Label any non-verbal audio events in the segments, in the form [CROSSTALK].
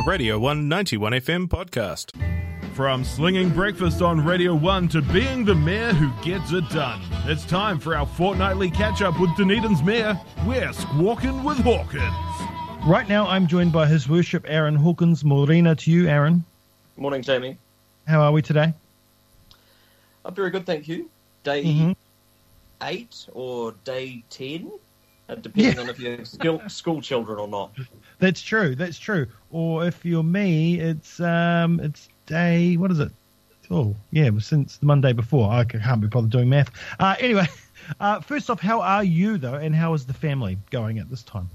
a Radio 191 FM podcast. From slinging breakfast on Radio 1 to being the mayor who gets it done, it's time for our fortnightly catch up with Dunedin's mayor. We're squawking with Hawkins. Right now, I'm joined by His Worship Aaron Hawkins. Morena to you, Aaron. Morning, Jamie. How are we today? I'm very good, thank you. Day Mhm. eight or day ten, uh, depending on if you have school, school children or not. That's true. That's true. Or if you're me, it's um, it's day. What is it? Oh, yeah, since the Monday before. I can't be bothered doing math. Uh, anyway, [LAUGHS] uh, first off, how are you though, and how is the family going at this time?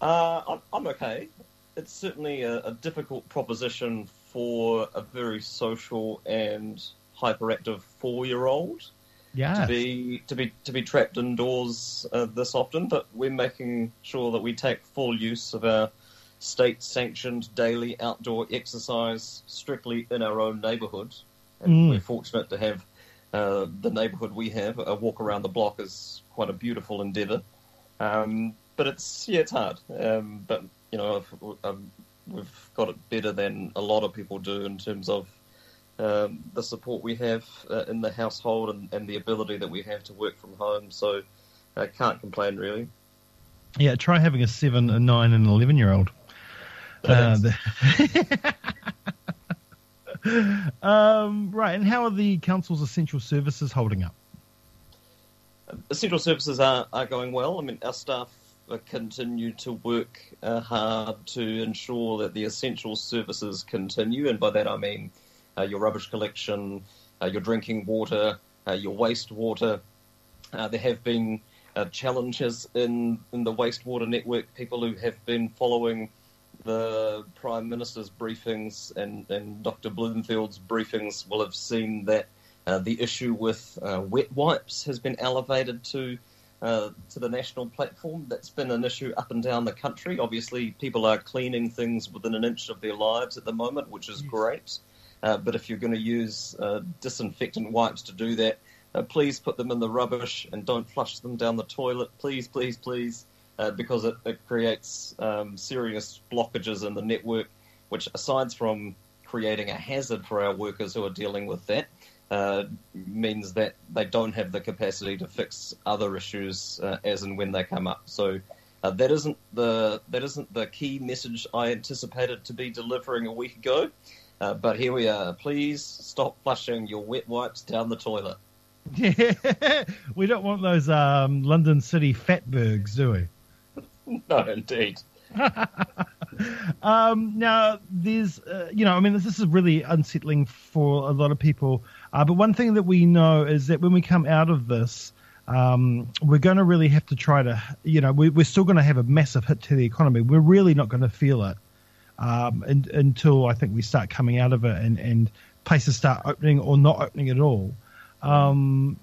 Uh, I'm, I'm okay. It's certainly a, a difficult proposition for a very social and hyperactive four-year-old Yeah. to be to be to be trapped indoors uh, this often. But we're making sure that we take full use of our state-sanctioned daily outdoor exercise strictly in our own neighbourhood. And Mm. we're fortunate to have uh, the neighbourhood we have. A walk around the block is quite a beautiful endeavour. Um, but it's yeah, it's hard. Um, but you know, I've, um, we've got it better than a lot of people do in terms of um, the support we have uh, in the household and, and the ability that we have to work from home. So I can't complain really. Yeah. Try having a seven, a nine, and an eleven-year-old. Uh, the- [LAUGHS] um, right. And how are the council's essential services holding up? Essential services are, are going well. I mean, our staff uh, continue to work uh, hard to ensure that the essential services continue, and by that I mean uh, your rubbish collection, uh, your drinking water, uh, your wastewater. Uh, there have been uh, challenges in, in the wastewater network. People who have been following the Prime Minister's briefings and, and Dr. Bloomfield's briefings will have seen that uh, the issue with uh, wet wipes has been elevated to uh, to the national platform. That's been an issue up and down the country. Obviously, people are cleaning things within an inch of their lives at the moment, which is Yes. great. Uh, but if you're going to use uh, disinfectant wipes to do that, uh, please put them in the rubbish and don't flush them down the toilet. Please, please, please, uh, because it, it creates um, serious blockages in the network, which, aside from creating a hazard for our workers who are dealing with that, uh, means that they don't have the capacity to fix other issues as and when they come up. So that isn't the that isn't the key message I anticipated to be delivering a week ago. Uh, but here we are. Please stop flushing your wet wipes down the toilet. Yeah, [LAUGHS] we don't want those um, London City fatbergs, do we? [LAUGHS] No, indeed. [LAUGHS] Um, now, there's, uh, you know, I mean, this, this is really unsettling for a lot of people. Uh, but one thing that we know is that when we come out of this, um, we're going to really have to try to, you know, we, we're still going to have a massive hit to the economy. We're really not going to feel it um, in, until I think we start coming out of it and, and places start opening or not opening at all. Um,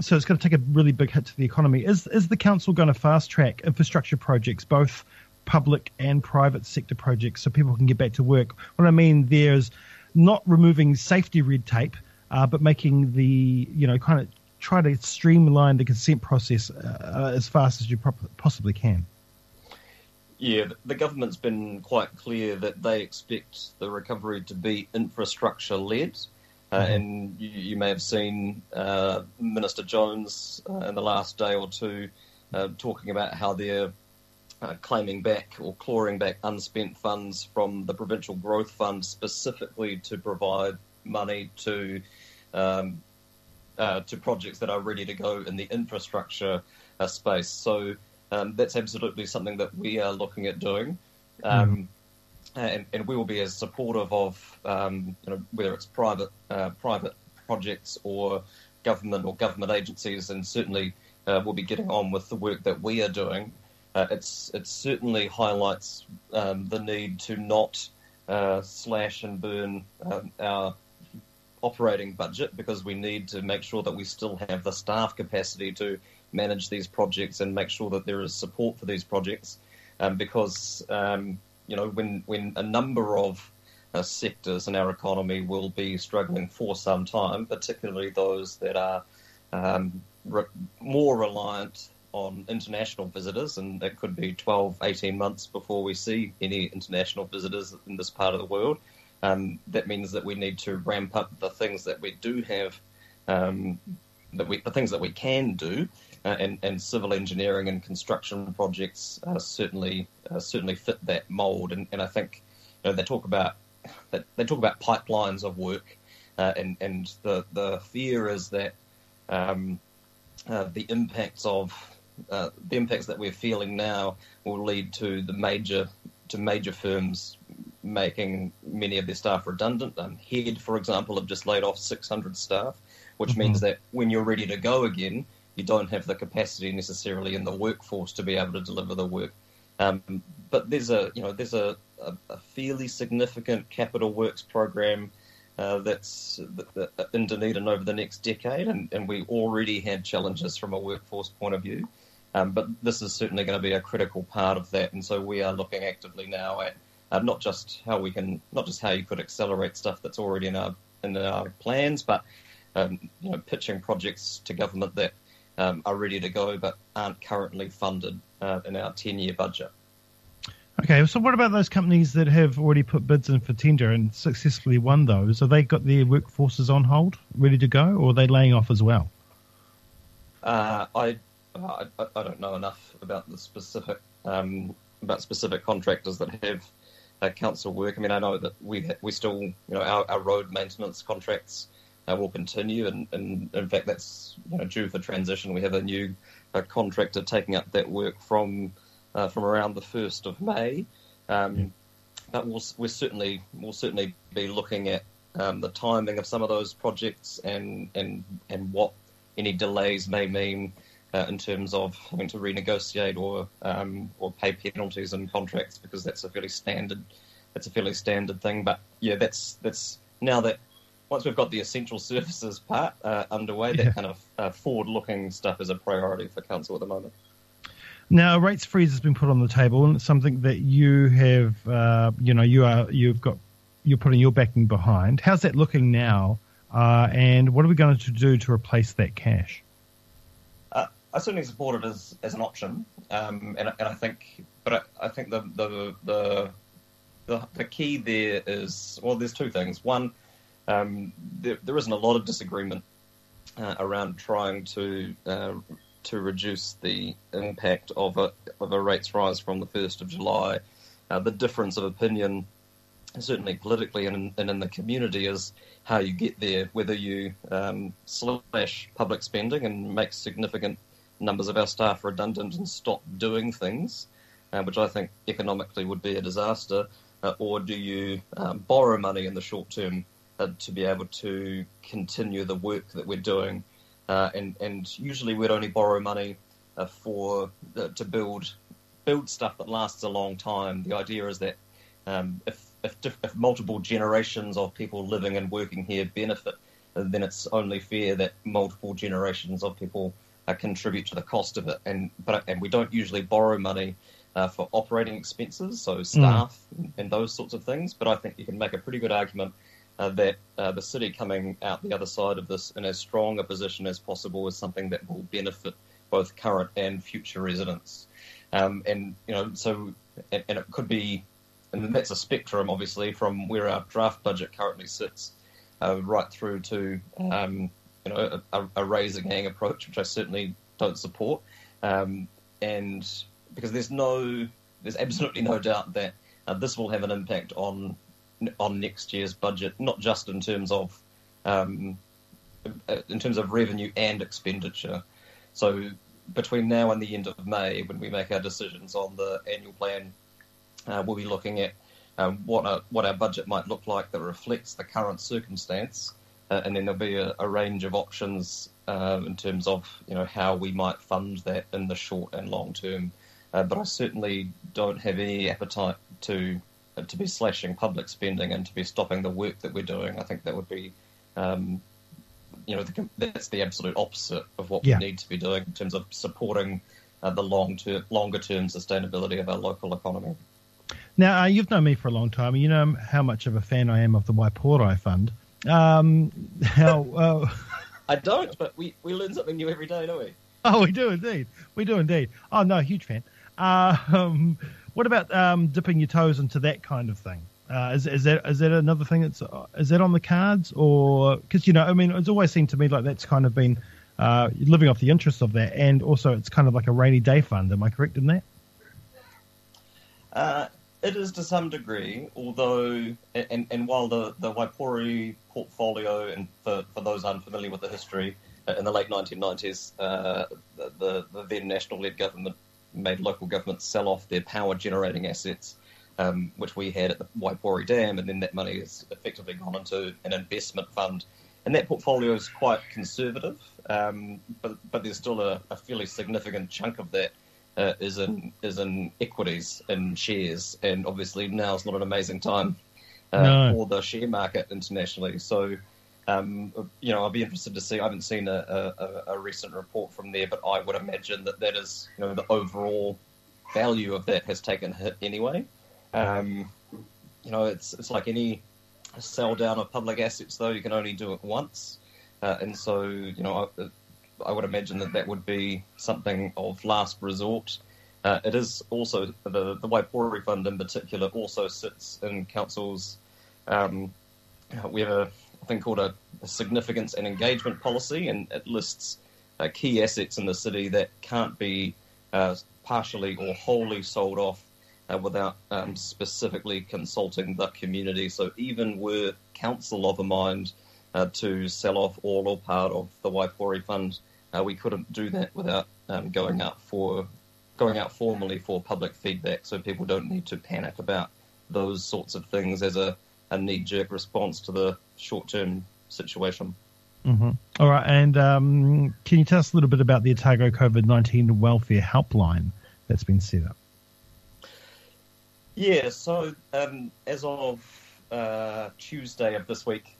so it's going to take a really big hit to the economy. Is is the council going to fast track infrastructure projects, both public and private sector projects, so people can get back to work? What I mean there is not removing safety red tape, uh, but making the you know kind of try to streamline the consent process uh, as fast as you prop- possibly can. Yeah, the government's been quite clear that they expect the recovery to be infrastructure led. Uh, Mhm. And you, you may have seen uh, Minister Jones uh, in the last day or two uh, talking about how they're uh, claiming back or clawing back unspent funds from the Provincial Growth Fund specifically to provide money to um, uh, to projects that are ready to go in the infrastructure uh, space. So um, that's absolutely something that we are looking at doing. Um, and, and we will be as supportive of um, you know, whether it's private uh, private projects or government or government agencies, and certainly uh, we'll be getting on with the work that we are doing. Uh, it's it certainly highlights um, the need to not uh, slash and burn um, our operating budget because we need to make sure that we still have the staff capacity to manage these projects and make sure that there is support for these projects. Um, because um, you know when when a number of uh, sectors in our economy will be struggling for some time, particularly those that are um, re- more reliant on international visitors, and it could be 12, 18 months before we see any international visitors in this part of the world. Um, that means that we need to ramp up the things that we do have, um, that we, the things that we can do, uh, and, and, civil engineering and construction projects uh, certainly uh, certainly fit that mould. And, and, I think you know, they talk about they talk about pipelines of work, uh, and and the the fear is that um, uh, the impacts of uh, the impacts that we're feeling now will lead to the major to major firms making many of their staff redundant. Um, Head, for example, have just laid off 600 staff, which mm-hmm. means that when you're ready to go again, you don't have the capacity necessarily in the workforce to be able to deliver the work. Um, but there's a you know there's a, a, a fairly significant capital works program uh, that's in Dunedin over the next decade, and, and, we already had challenges from a workforce point of view. Um, but this is certainly going to be a critical part of that, and so we are looking actively now at uh, not just how we can, not just how you could accelerate stuff that's already in our in our plans, but um, you know, pitching projects to government that um, are ready to go but aren't currently funded uh, in our ten-year budget. Okay, so what about those companies that have already put bids in for tender and successfully won those? Have they got their workforces on hold, ready to go, or are they laying off as well? Uh, I, I, I don't know enough about the specific um, about specific contractors that have uh, council work. I mean, I know that we we still you know our, our road maintenance contracts uh, will continue, and, and, in fact that's you know, due for transition. We have a new uh, contractor taking up that work from uh, from around the first of May. Um, but we'll, we'll certainly we'll certainly be looking at um, the timing of some of those projects and and and what any delays may mean uh, in terms of having to renegotiate or um, or pay penalties in contracts because that's a fairly standard that's a fairly standard thing. But yeah, that's that's now that once we've got the essential services part uh, underway, yeah. that kind of uh, forward-looking stuff is a priority for council at the moment. Now, rates freeze has been put on the table, and it's something that you have, uh, you know, you are you've got you're putting your backing behind. How's that looking now? Uh, and what are we going to do to replace that cash? Uh, I certainly support it as, as an option, um, and, and I think, but I, I think the, the the, the the key there is well, there's two things. One, um, there, there isn't a lot of disagreement uh, around trying to uh, to reduce the impact of a, of a rates rise from the 1st of July. Uh, the difference of opinion, certainly politically and in, and in the community, is how you get there, whether you um, slash public spending and make significant numbers of our staff redundant and stop doing things, uh, which I think economically would be a disaster, uh, or do you um, borrow money in the short term to be able to continue the work that we're doing uh, and and usually we'd only borrow money uh, for uh, to build build stuff that lasts a long time. The idea is that um, if, if, if multiple generations of people living and working here benefit, then it's only fair that multiple generations of people uh, contribute to the cost of it. And but and we don't usually borrow money. Uh, for operating expenses, so staff mm. and those sorts of things. But I think you can make a pretty good argument uh, that uh, the city coming out the other side of this in as strong a position as possible is something that will benefit both current and future residents. Um, and you know, so and, and, it could be, and that's a spectrum, obviously, from where our draft budget currently sits, uh, right through to um, you know a, a razor gang approach, which I certainly don't support. Um, and because there's no, there's absolutely no doubt that uh, this will have an impact on on next year's budget, not just in terms of um, in terms of revenue and expenditure. So between now and the end of May, when we make our decisions on the annual plan, uh, we'll be looking at um, what our, what our budget might look like that reflects the current circumstance, uh, and then there'll be a, a range of options uh, in terms of you know how we might fund that in the short and long term. Uh, but I certainly don't have any appetite to to be slashing public spending and to be stopping the work that we're doing, I think that would be, um, you know, the, that's the absolute opposite of what yeah. we need to be doing in terms of supporting uh, the long term, longer term sustainability of our local economy. Now, uh, you've known me for a long time. You know how much of a fan I am of the Waipori Fund. Um, [LAUGHS] how? Uh... [LAUGHS] I don't, but we, we learn something new every day, don't we? Oh, we do indeed. We do indeed. Oh no, huge fan. Um, what about um, dipping your toes into that kind of thing? Uh, is, is that is that another thing that's uh, is that on the cards or because you know I mean it's always seemed to me like that's kind of been uh, living off the interest of that and also it's kind of like a rainy day fund. Am I correct in that? Uh, it is to some degree, although and, and while the the Waipori portfolio and for, for those unfamiliar with the history uh, in the late 1990s, uh, the, the then national led government made local governments sell off their power generating assets um, which we had at the Waipori Dam, and then that money has effectively gone into an investment fund. And that portfolio is quite conservative, um, but, but there's still a, a, fairly significant chunk of that uh, is in is in equities and shares. And obviously now is not an amazing time uh, no. for the share market internationally. So, um, you know, I'd be interested to see. I haven't seen a, a, a recent report from there, but I would imagine that that is, you know, the overall value of that has taken a hit anyway. Um, you know, it's it's like any sell down of public assets, though you can only do it once, uh, and so you know, I, I, would imagine that that would be something of last resort. Uh, it is also the the Waipori Fund in particular also sits in councils. Um, we have a thing called a, a, significance and engagement policy, and it lists uh, key assets in the city that can't be uh, partially or wholly sold off uh, without um, specifically consulting the community. So even were council of a mind uh, to sell off all or part of the Waipori Fund, uh, we couldn't do that without um, going out for going out formally for public feedback. So people don't need to panic about those sorts of things as a, a knee jerk response to the short term situation. Mm-hmm. All right, and um, can you tell us a little bit about the Otago COVID nineteen welfare helpline that's been set up? Yeah, so um, as of uh, Tuesday of this week,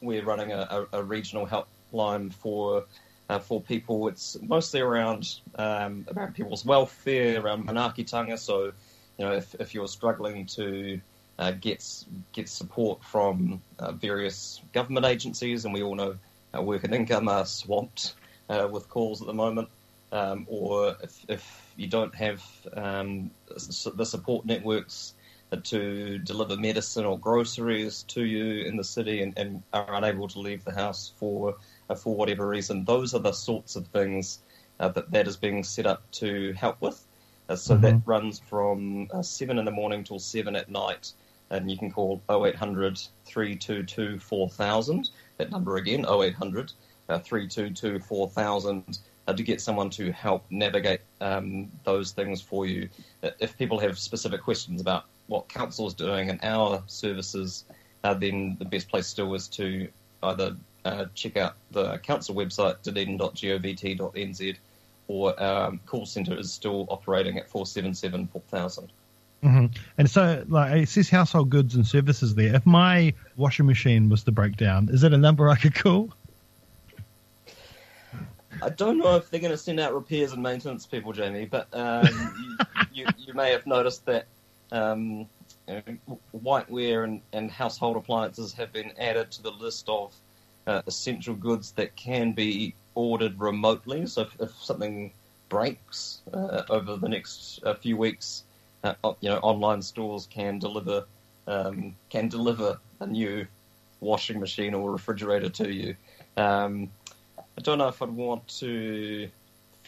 we're running a, a, a regional helpline for uh, for people. It's mostly around um, around people's welfare, around manaakitanga. So, you know, if, if you're struggling to uh, get get support from uh, various government agencies, and we all know work and income are swamped uh, with calls at the moment, um, or if, if you don't have um, the support networks to deliver medicine or groceries to you in the city and, and are unable to leave the house for uh, for whatever reason. Those are the sorts of things uh, that that is being set up to help with. Uh, so mm-hmm. that runs from uh, 7 in the morning till 7 at night. And you can call 0800 322 4000. That number again, 0800 uh, 322 4000 uh, to get someone to help navigate um, those things for you. Uh, if people have specific questions about what council is doing and our services, uh, then the best place still is to either uh, check out the council website, dunedin.govt.nz, or um, call centre is still operating at 477 4000. Mm-hmm. And so, like, it says household goods and services there. If my washing machine was to break down, is it a number I could call? I don't know if they're going to send out repairs and maintenance people, Jamie, but um, you, you, you, may have noticed that um, you know, whiteware and, and, household appliances have been added to the list of uh, essential goods that can be ordered remotely. So if, if something breaks uh, over the next uh, few weeks, uh, you know, online stores can deliver um, can deliver a new washing machine or refrigerator to you. Um, I don't know if I'd want to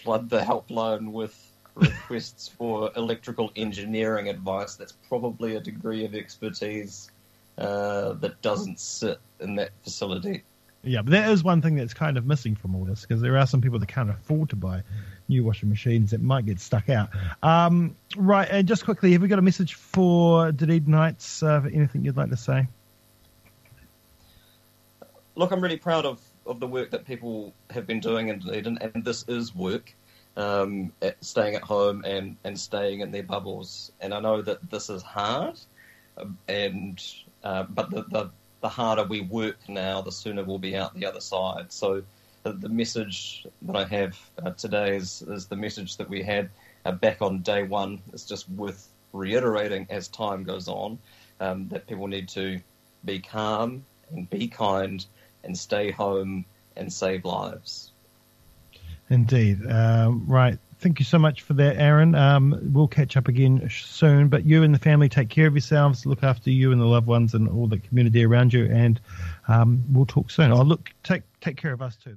flood the helpline with requests [LAUGHS] for electrical engineering advice. That's probably a degree of expertise uh, that doesn't sit in that facility. Yeah, but that is one thing that's kind of missing from all this because there are some people that can't afford to buy new washing machines that might get stuck out. Um, right, and just quickly, have we got a message for Dunedinites? Uh, anything you'd like to say? Look, I'm really proud of of the work that people have been doing in Dunedin, and this is work, um, at staying at home and, and staying in their bubbles. And I know that this is hard, um, and uh, but the, the, the harder we work now, the sooner we'll be out the other side. So the, the message that I have uh, today is, is the message that we had uh, back on day one. It's just worth reiterating as time goes on um, that people need to be calm and be kind and stay home and save lives. Indeed. Uh, right. Thank you so much for that, Aaron. Um, we'll catch up again soon. But you and the family take care of yourselves, look after you and the loved ones and all the community around you, and um, we'll talk soon. Oh, look, take take care of us too.